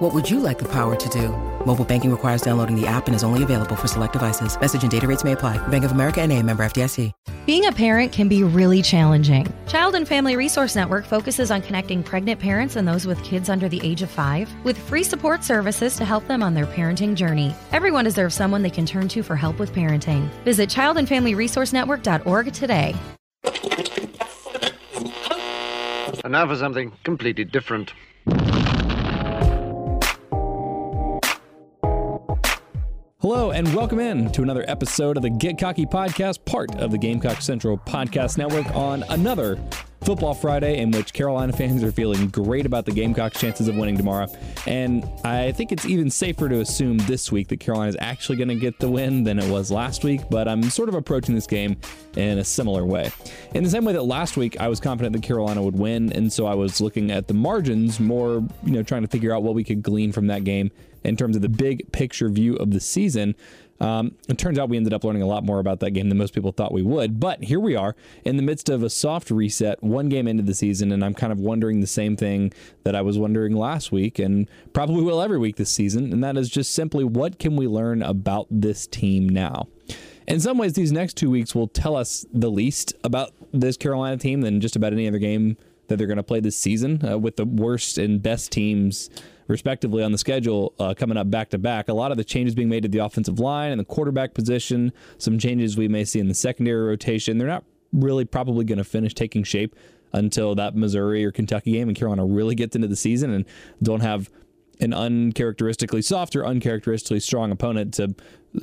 What would you like the power to do? Mobile banking requires downloading the app and is only available for select devices. Message and data rates may apply. Bank of America and a member FDIC. Being a parent can be really challenging. Child and Family Resource Network focuses on connecting pregnant parents and those with kids under the age of five with free support services to help them on their parenting journey. Everyone deserves someone they can turn to for help with parenting. Visit childandfamilyresourcenetwork.org today. And now for something completely different. Hello, and welcome in to another episode of the Get Cocky Podcast, part of the Gamecock Central Podcast Network, on another Football Friday in which Carolina fans are feeling great about the Gamecocks' chances of winning tomorrow. And I think it's even safer to assume this week that Carolina is actually going to get the win than it was last week, but I'm sort of approaching this game in a similar way. In the same way that last week I was confident that Carolina would win, and so I was looking at the margins more, you know, trying to figure out what we could glean from that game in terms of the big picture view of the season. Um, it turns out we ended up learning a lot more about that game than most people thought we would. But here we are in the midst of a soft reset, one game into the season, and I'm kind of wondering the same thing that I was wondering last week and probably will every week this season. And that is just simply what can we learn about this team now? In some ways, these next two weeks will tell us the least about this Carolina team than just about any other game that they're going to play this season uh, with the worst and best teams respectively, on the schedule uh, coming up back to back. A lot of the changes being made to the offensive line and the quarterback position, some changes we may see in the secondary rotation. They're not really probably going to finish taking shape until that Missouri or Kentucky game and Carolina really gets into the season and don't have an uncharacteristically soft or uncharacteristically strong opponent to,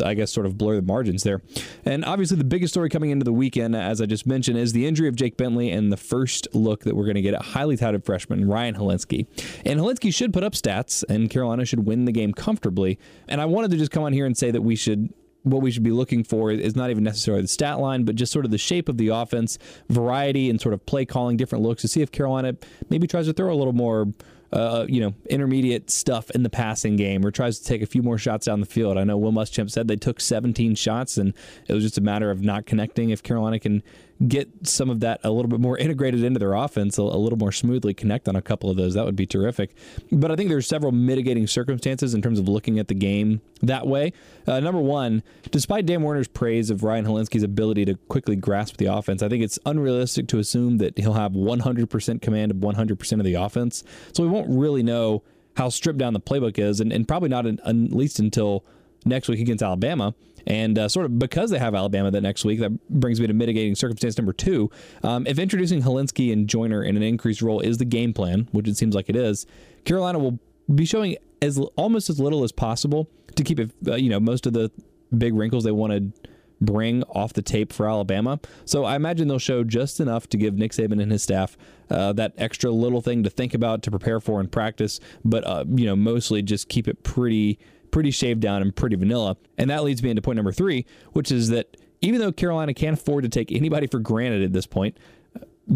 I guess, sort of blur the margins there. And obviously, the biggest story coming into the weekend, as I just mentioned, is the injury of Jake Bentley and the first look that we're going to get at highly touted freshman Ryan Hilinski. And Hilinski should put up stats, and Carolina should win the game comfortably. And I wanted to just come on here and say that we should what we should be looking for is not even necessarily the stat line, but just sort of the shape of the offense, variety, and sort of play calling, different looks to see if Carolina maybe tries to throw a little more uh, you know, intermediate stuff in the passing game or tries to take a few more shots down the field. I know Will Muschamp said they took 17 shots and it was just a matter of not connecting. If Carolina can get some of that a little bit more integrated into their offense, a, a, little more smoothly connect on a couple of those, that would be terrific. But I think there's several mitigating circumstances in terms of looking at the game that way. Uh, number one, despite Dan Werner's praise of Ryan Hilinski's ability to quickly grasp the offense, I think it's unrealistic to assume that he'll have 100% command of 100% of the offense. So we won't really know how stripped down the playbook is, and, and probably not in, at least until next week against Alabama. And uh, sort of because they have Alabama that next week, that brings me to mitigating circumstance number two. Um, if introducing Hilinski and Joyner in an increased role is the game plan, which it seems like it is, Carolina will be showing as almost as little as possible to keep it, uh, you know, most of the big wrinkles they wanted bring off the tape for Alabama. So I imagine they'll show just enough to give Nick Saban and his staff uh, that extra little thing to think about, to prepare for in practice, but uh, you know mostly just keep it pretty pretty shaved down and pretty vanilla. And that leads me into point number three, which is that even though Carolina can't afford to take anybody for granted at this point,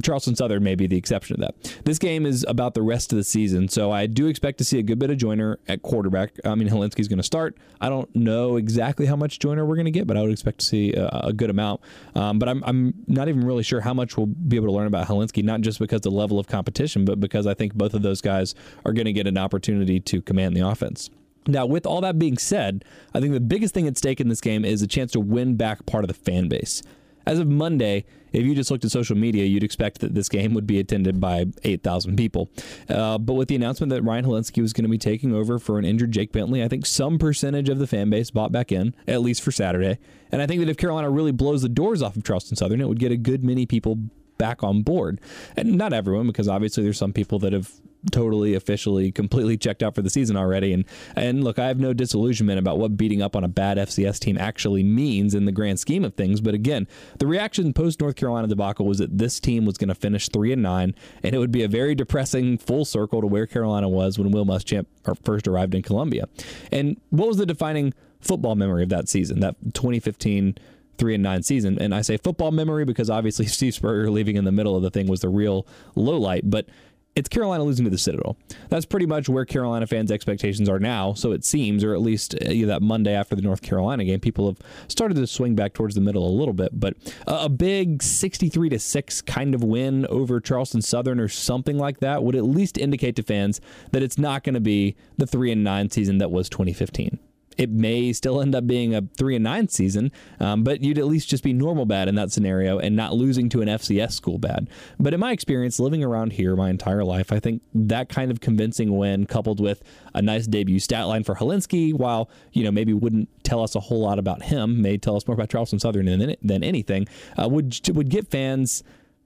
Charleston Southern may be the exception to that. This game is about the rest of the season, so I do expect to see a good bit of Joyner at quarterback. I mean, Hilinski's going to start. I don't know exactly how much Joyner we're going to get, but I would expect to see a, a good amount. Um, but I'm, I'm not even really sure how much we'll be able to learn about Hilinski, not just because the level of competition, but because I think both of those guys are going to get an opportunity to command the offense. Now, with all that being said, I think the biggest thing at stake in this game is a chance to win back part of the fan base. As of Monday, if you just looked at social media, you'd expect that this game would be attended by 8,000 people. Uh, but with the announcement that Ryan Hilinski was going to be taking over for an injured Jake Bentley, I think some percentage of the fan base bought back in, at least for Saturday. And I think that if Carolina really blows the doors off of Charleston Southern, it would get a good many people back on board. And not everyone, because obviously there's some people that have totally officially completely checked out for the season already and and look I have no disillusionment about what beating up on a bad FCS team actually means in the grand scheme of things but again the reaction post North Carolina debacle was that this team was going to finish 3 and 9 and it would be a very depressing full circle to where Carolina was when Will Muschamp uh, first arrived in Columbia and what was the defining football memory of that season that 2015 three and nine season. And I say football memory because obviously Steve Spurrier leaving in the middle of the thing was the real low light. But it's Carolina losing to the Citadel. That's pretty much where Carolina fans' expectations are now. So it seems, or at least uh, that Monday after the North Carolina game, people have started to swing back towards the middle a little bit. But a big 63 to 6 kind of win over Charleston Southern or something like that would at least indicate to fans that it's not going to be the 3 and 9 season that was 2015 it may still end up being a three and nine season, um, but you'd at least just be normal bad in that scenario and not losing to an FCS school bad. But in my experience, living around here my entire life, I think that kind of convincing win coupled with a nice debut stat line for Hilinski, while you know maybe wouldn't tell us a whole lot about him, may tell us more about Charleston Southern than, than anything, uh, would would get fans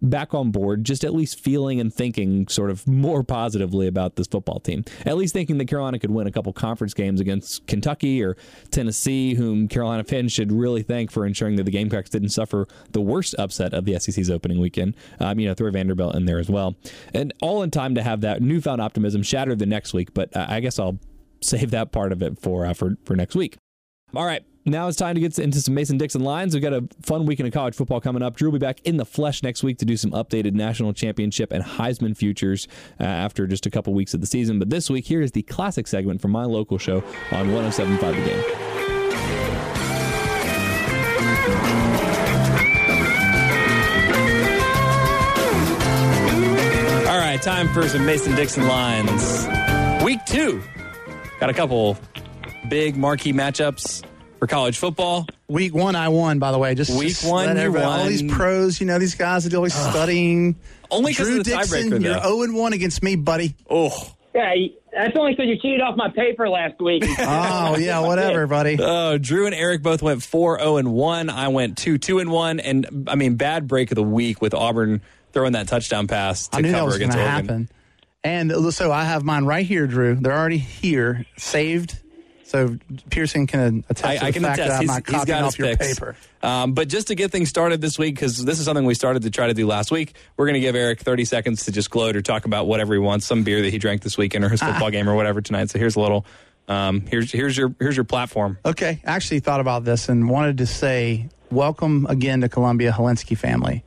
back on board, just at least feeling and thinking sort of more positively about this football team. At least thinking that Carolina could win a couple conference games against Kentucky or Tennessee, whom Carolina fans should really thank for ensuring that the Gamecocks didn't suffer the worst upset of the SEC's opening weekend. Um, you know, throw Vanderbilt in there as well. And all in time to have that newfound optimism shattered the next week, but I guess I'll save that part of it for uh, for for next week. All right, now it's time to get into some Mason Dixon lines. We've got a fun weekend of college football coming up. Drew will be back in the flesh next week to do some updated national championship and Heisman futures uh, after just a couple weeks of the season. But this week, here is the classic segment from my local show on 1075 The Game. All right, time for some Mason Dixon lines. Week two. Got a couple big marquee matchups for college football. Week one, I won. By the way, just week just one, you won. All these pros, you know, these guys are always studying. Only because Drew of the Dixon, tiebreaker. you're zero and one against me, buddy. Oh, Yeah, that's only because you cheated off my paper last week. Oh yeah, whatever, buddy. Oh, Drew and Eric both went 4 0 and 1. I went 2 2 and 1. And I mean, bad break of the week with Auburn throwing that touchdown pass to I knew that was going against to Oregon. happen. And uh, so I have mine right here, Drew. They're already here, saved. So Pearson can attest I, to I can fact attest. that I'm not he's copying got off his your picks. paper. Um, but just to get things started this week, because this is something we started to try to do last week, we're going to give Eric 30 seconds to just gloat or talk about whatever he wants, some beer that he drank this weekend or his Ah. football game or whatever tonight. So here's a little. Um, here's here's your here's your platform. Okay, I actually thought about this and wanted to say welcome again to Columbia Hilinski family.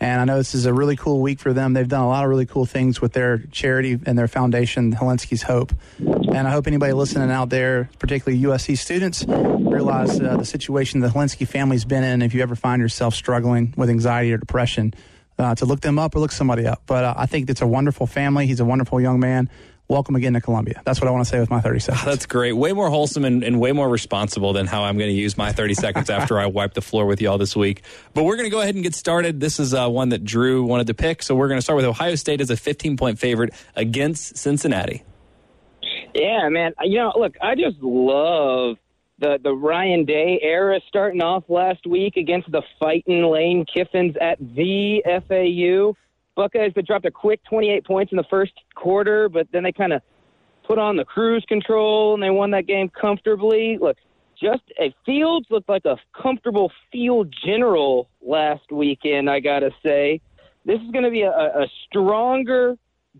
And I know this is a really cool week for them. They've done a lot of really cool things with their charity and their foundation, Hilinski's Hope. And I hope anybody listening out there, particularly USC students, realize uh, the situation the Hilinski family's been in. If you ever find yourself struggling with anxiety or depression, uh, to look them up or look somebody up. But uh, I think it's a wonderful family. He's a wonderful young man. Welcome again to Columbia. That's what I want to say with my 30 seconds. That's great. Way more wholesome and, and way more responsible than how I'm going to use my 30 seconds after I wipe the floor with y'all this week. But we're going to go ahead and get started. This is uh, one that Drew wanted to pick. So we're going to start with Ohio State as a 15 point favorite against Cincinnati. yeah, man. You know, look, I just love the the Ryan Day era starting off last week against the fighting Lane Kiffins at the FAU. Buckeyes that dropped a quick 28 points in the first quarter, but then they kind of put on the cruise control and they won that game comfortably. Look, just a Fields looked like a comfortable field general last weekend. I gotta say, this is going to be a, a stronger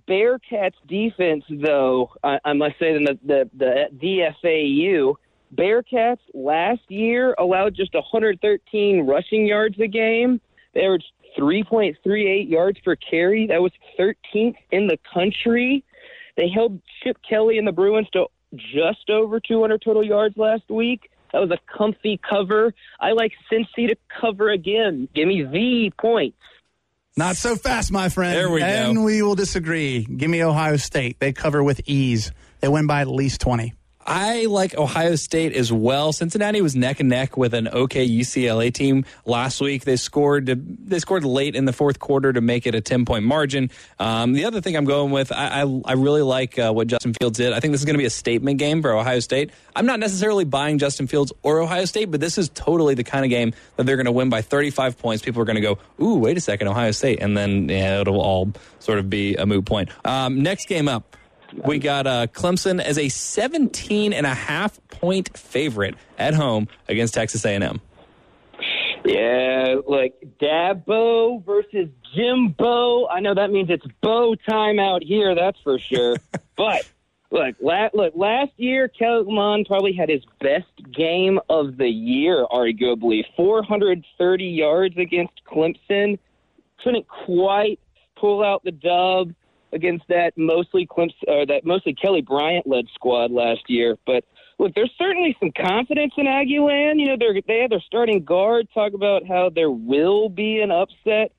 Bearcats defense, though I, I must say, than the the, the DFAU. Bearcats last year allowed just 113 rushing yards a game. They averaged 3.38 yards per carry. That was 13th in the country. They held Chip Kelly and the Bruins to just over 200 total yards last week. That was a comfy cover. I like Cincy to cover again. Give me the points. Not so fast, my friend. There we go. and we will disagree. Give me Ohio State. They cover with ease. They win by at least 20. I like Ohio State as well. Cincinnati was neck and neck with an okay UCLA team last week. They scored they scored late in the fourth quarter to make it a ten point margin. Um, the other thing I'm going with, I I, I really like uh, what Justin Fields did. I think this is going to be a statement game for Ohio State. I'm not necessarily buying Justin Fields or Ohio State, but this is totally the kind of game that they're going to win by 35 points. People are going to go, ooh, wait a second, Ohio State, and then yeah, it'll all sort of be a moot point. Um, next game up. We got uh, Clemson as a 17 and a half point favorite at home against Texas A&M. Yeah, like Dabo versus Jimbo. I know that means it's bow time out here, that's for sure. but Look, la- look. Last year, Kellen Mond probably had his best game of the year, arguably. 430 yards against Clemson. Couldn't quite pull out the dub against that mostly Clemson, or that mostly Kelly Bryant led squad last year. But look, there's certainly some confidence in Aggieland. You know, they're, they have their starting guard talk about how there will be an upset.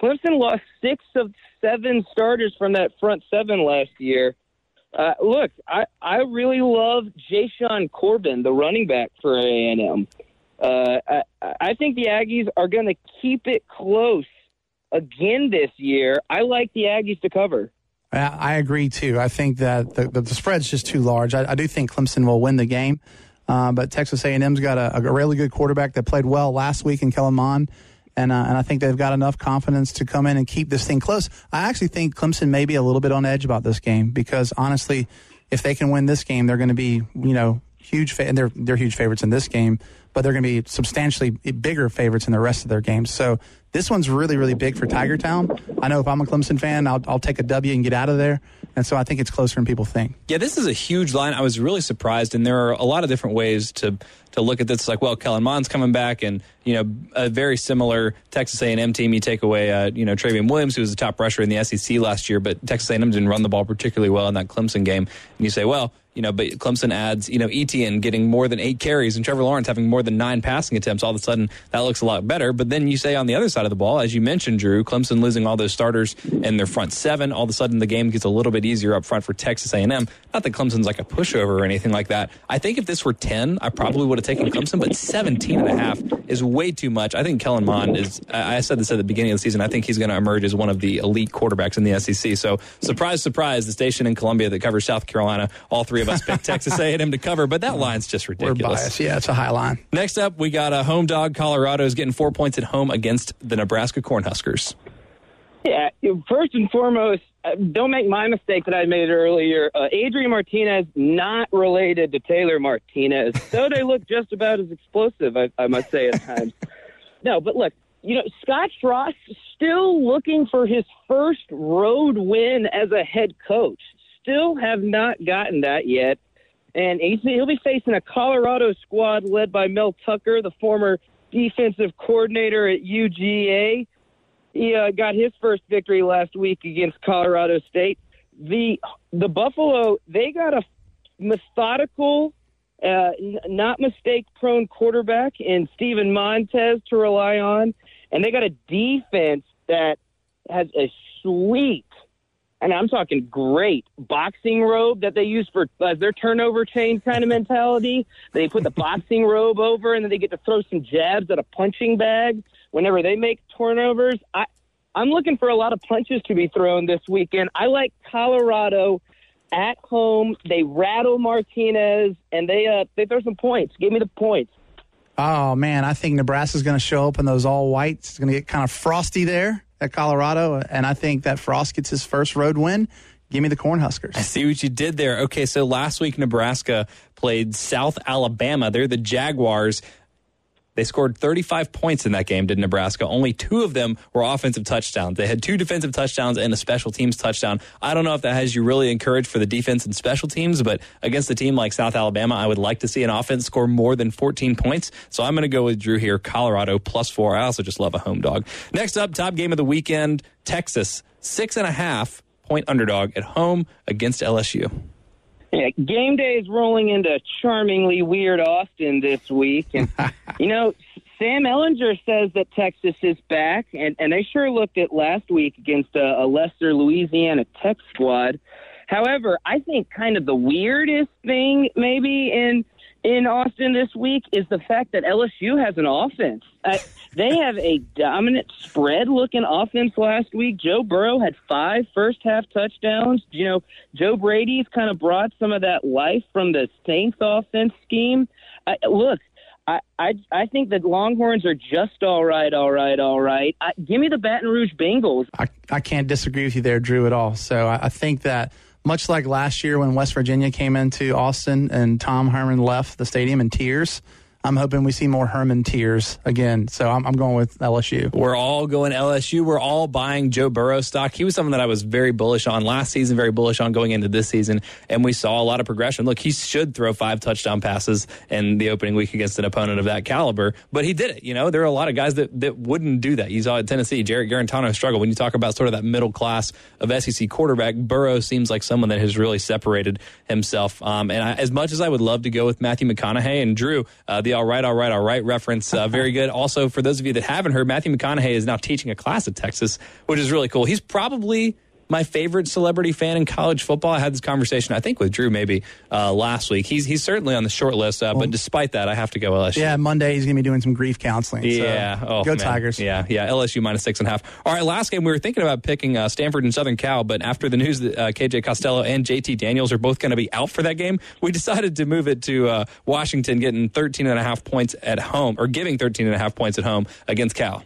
Clemson lost six of seven starters from that front seven last year. Uh, look, I, I really love Jashaun Corbin, the running back for A&M. Uh, I, I think the Aggies are going to keep it close again this year. I like the Aggies to cover. I agree too. I think that the, the, spread's just too large. I, I, do think Clemson will win the game, uh, but Texas A&M's got a, a, really good quarterback that played well last week in Kellen Mond, and uh, and I think they've got enough confidence to come in and keep this thing close. I actually think Clemson may be a little bit on edge about this game because honestly, if they can win this game, they're going to be you know huge, fa- and they're they're huge favorites in this game, but they're going to be substantially bigger favorites in the rest of their games. So this one's really, really big for Tiger Town. I know if I'm a Clemson fan, I'll, I'll take a W and get out of there. And so I think it's closer than people think. Yeah, this is a huge line. I was really surprised, and there are a lot of different ways to to look at this. It's like, well, Kellen Mond's coming back, and you know, a very similar Texas A&M team. You take away, uh, you know, Trayveon Williams, who was the top rusher in the SEC last year, but Texas A&M didn't run the ball particularly well in that Clemson game. And you say, well, you know, but Clemson adds, you know, Etienne getting more than eight carries and Trevor Lawrence having more than nine passing attempts. All of a sudden, that looks a lot better. But then you say on the other side of the ball, as you mentioned, Drew, Clemson losing all those starters in their front seven. All of a sudden, the game gets a little bit easier up front for Texas A&M. Not that Clemson's like a pushover or anything like that. I think if this were 10, I probably would have taken Clemson, but 17 and a half is way too much. I think Kellen Mond is, I said this at the beginning of the season, I think he's going to emerge as one of the elite quarterbacks in the SEC. So, surprise, surprise, the station in Columbia that covers South Carolina, all three of us picked Texas A&M to cover, but that line's just ridiculous. We're biased. Yeah, it's a high line. Next up, we got a home dog. Colorado is getting four points at home against the Nebraska Cornhuskers. Yeah, first and foremost, uh, don't make my mistake that I made earlier. Uh, Adrian Martinez not related to Taylor Martinez, though they look just about as explosive. I, I must say at times. no, but look, you know, Scott Frost still looking for his first road win as a head coach. Still have not gotten that yet. And he'll be facing a Colorado squad led by Mel Tucker, the former defensive coordinator at UGA. He uh, got his first victory last week against Colorado State. The the Buffalo they got a methodical, uh, not mistake prone quarterback in Steven Montez to rely on, and they got a defense that has a sweet and I'm talking great boxing robe that they use for uh, their turnover chain kind of mentality. They put the boxing robe over, and then they get to throw some jabs at a punching bag whenever they make turnovers. I, I'm looking for a lot of punches to be thrown this weekend. I like Colorado at home. They rattle Martinez, and they uh, they throw some points. Give me the points. Oh man, I think Nebraska's going to show up in those all whites. It's going to get kind of frosty there at Colorado, and I think that Frost gets his first road win. Give me the Cornhuskers. I see what you did there. Okay, so last week Nebraska played South Alabama. They're the Jaguars. They scored 35 points in that game, did Nebraska. Only two of them were offensive touchdowns. They had two defensive touchdowns and a special teams touchdown. I don't know if that has you really encouraged for the defense and special teams, but against a team like South Alabama, I would like to see an offense score more than 14 points. So I'm going to go with Drew here, Colorado plus four. I also just love a home dog. Next up, top game of the weekend, Texas, six and a half point underdog at home against LSU. Yeah, game day is rolling into charmingly weird Austin this week, and you know Sam Ehlinger says that Texas is back, and and they sure looked it last week against a, a lesser Louisiana Tech squad. However, I think kind of the weirdest thing maybe in in Austin this week is the fact that LSU has an offense. Uh, they have a dominant spread looking offense last week. Joe Burrow had five first half touchdowns. You know, Joe Brady's kind of brought some of that life from the Saints offense scheme. Uh, look, I, I I think that Longhorns are just all right, all right, all right. I, give me the Baton Rouge Bengals. I, I can't disagree with you there, Drew, at all. So I, I think that much like last year when West Virginia came into Austin and Tom Herman left the stadium in tears, I'm hoping we see more Herman tears again. So I'm, I'm going with LSU. We're all going LSU. We're all buying Joe Burrow stock. He was someone that I was very bullish on last season, very bullish on going into this season, and we saw a lot of progression. Look, he should throw five touchdown passes in the opening week against an opponent of that caliber, but he did it. You know, there are a lot of guys that, that wouldn't do that. You saw at Tennessee, Jarrett Guarantano struggle. When you talk about sort of that middle class of SEC quarterback, Burrow seems like someone that has really separated himself. Um, and I, as much as I would love to go with Matthew McConaughey and Drew, uh, the all right, all right, all right reference, uh, very good. Also, for those of you that haven't heard, Matthew McConaughey is now teaching a class at Texas, which is really cool. He's probably my favorite celebrity fan in college football. I had this conversation, I think, with Drew maybe uh, last week. He's he's certainly on the short list, uh, but despite that, I have to go LSU. Yeah, Monday he's going to be doing some grief counseling. So Yeah. Oh, go man. Tigers. Yeah. Yeah. LSU minus six and a half. All right. Last game, we were thinking about picking uh, Stanford and Southern Cal, but after the news that uh, KJ Costello and JT Daniels are both going to be out for that game, we decided to move it to uh, Washington getting 13 and a half points at home or giving 13 and a half points at home against Cal.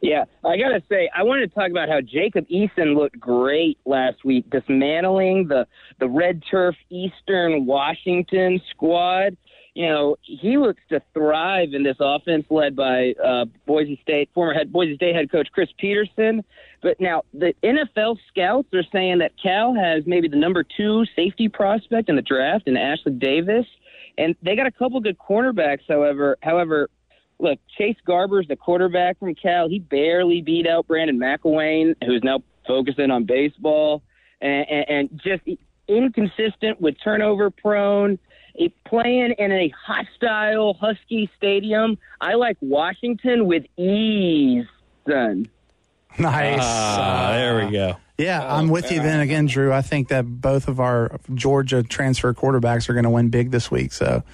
Yeah, I gotta say, I wanted to talk about how Jacob Eason looked great last week, dismantling the the red turf Eastern Washington squad. You know, he looks to thrive in this offense led by uh, Boise State former head Boise State head coach Chris Petersen. But now the NFL scouts are saying that Cal has maybe the number two safety prospect in the draft in Ashtyn Davis, and they got a couple good cornerbacks. However, however, look, Chase Garber's the quarterback from Cal. He barely beat out Brandon McIlwain, who's now focusing on baseball, and, and, and just inconsistent with turnover prone. It, playing in a hostile Husky stadium, I like Washington with ease, son. Nice. Ah, there we go. Yeah, I'm with you then again, Drew. I think that both of our Georgia transfer quarterbacks are going to win big this week. So,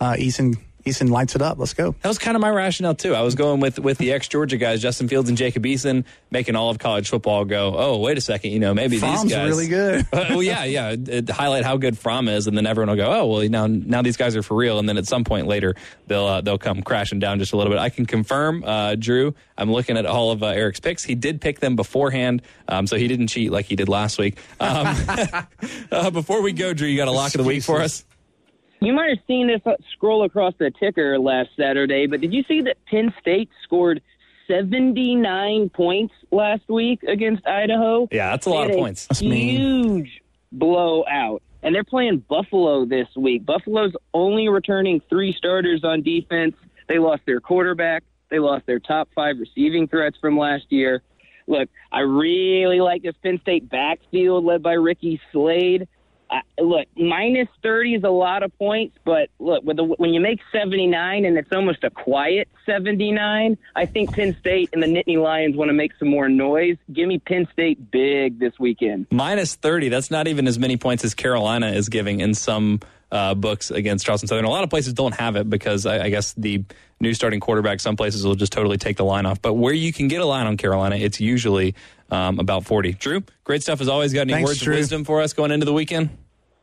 uh, Eason, Eason lights it up. Let's go. That was kind of my rationale too. I was going with with the ex Georgia guys, Justin Fields and Jacob Eason, making all of college football go. Oh, wait a second, you know maybe these guys really good. well, yeah, yeah. It, highlight how good Fromm is, and then everyone will go, oh, well, now now these guys are for real. And then at some point later, they'll uh, they'll come crashing down just a little bit. I can confirm, uh, Drew. I'm looking at all of uh, Eric's picks. He did pick them beforehand, um, so he didn't cheat like he did last week. Um, uh, before we go, Drew, you got a lock of the week for us. You might have seen this scroll across the ticker last Saturday, but did you see that Penn State scored 79 points last week against Idaho? Yeah, that's a lot of points. That's mean. Huge blowout. And they're playing Buffalo this week. Buffalo's only returning three starters on defense. They lost their quarterback. They lost their top five receiving threats from last year. Look, I really like this Penn State backfield led by Ricky Slade. I, look, minus 30 is a lot of points, but look, with the, when you make 79 and it's almost a quiet 79, I think Penn State and the Nittany Lions want to make some more noise. Give me Penn State big this weekend. Minus 30. That's not even as many points as Carolina is giving in some uh, books against Charleston Southern. A lot of places don't have it because I, I guess the new starting quarterback, some places will just totally take the line off. But where you can get a line on Carolina, it's usually um, about 40. Drew, great stuff as always. Got any Thanks, words Drew. of wisdom for us going into the weekend?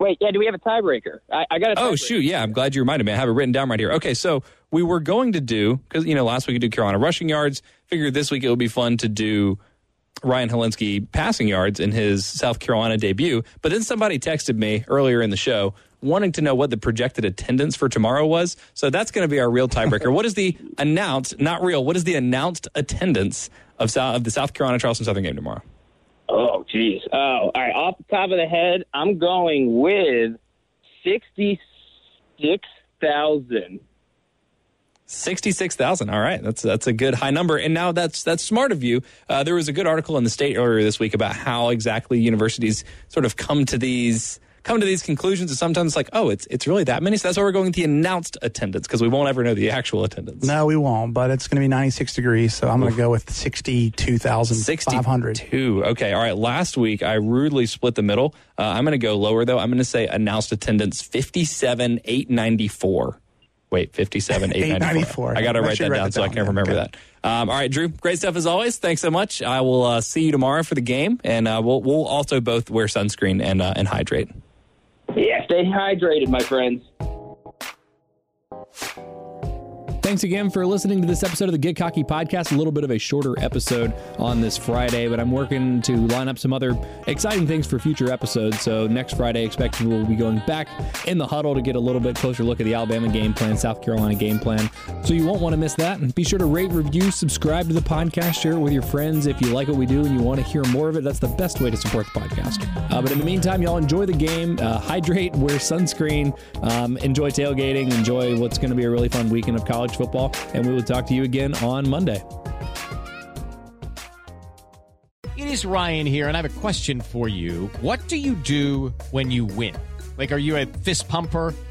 Wait, yeah, do we have a tiebreaker? I, I got a Oh, shoot. Yeah, I'm glad you reminded me. I have it written down right here. Okay, so we were going to do, because, you know, last week we did Carolina rushing yards. Figured this week it would be fun to do Ryan Hilinski passing yards in his South Carolina debut. But then somebody texted me earlier in the show wanting to know what the projected attendance for tomorrow was. So that's going to be our real tiebreaker. what is the announced, not real, what is the announced attendance of, South, of the South Carolina Charleston Southern game tomorrow? Oh, geez. Oh, all right. Off the top of the head, I'm going with 66,000. Sixty-six thousand. All right, that's that's a good high number. And now that's that's smart of you. Uh, there was a good article in the state earlier this week about how exactly universities sort of come to these come to these conclusions. And sometimes it's like, oh, it's it's really that many. So that's why we're going with the announced attendance because we won't ever know the actual attendance. No, we won't, but it's going to be 96 degrees, so I'm going to go with 62,500. Sixty-two. Okay. All right. Last week I rudely split the middle. Uh, I'm going to go lower though. I'm going to say announced attendance fifty-seven eight ninety-four. Wait, 57, 894. 894. I got to write that write down so I can remember Okay. that. Um, all right, Drew, great stuff as always. Thanks so much. I will uh, see you tomorrow for the game, and uh, we'll, we'll also both wear sunscreen and, uh, and hydrate. Yeah, stay hydrated, my friends. Thank Thanks again for listening to this episode of the Get Cocky podcast. A little bit of a shorter episode on this Friday, but I'm working to line up some other exciting things for future episodes. So next Friday, expect we'll be going back in the huddle to get a little bit closer look at the Alabama game plan, South Carolina game plan. So you won't want to miss that. And be sure to rate, review, subscribe to the podcast, share it with your friends if you like what we do and you want to hear more of it. That's the best way to support the podcast. Uh, but in the meantime, y'all enjoy the game, uh, hydrate, wear sunscreen, um, enjoy tailgating, enjoy what's going to be a really fun weekend of college football. And we will talk to you again on Monday. It is Ryan here, and I have a question for you. What do you do when you win? Like, are you a fist pumper?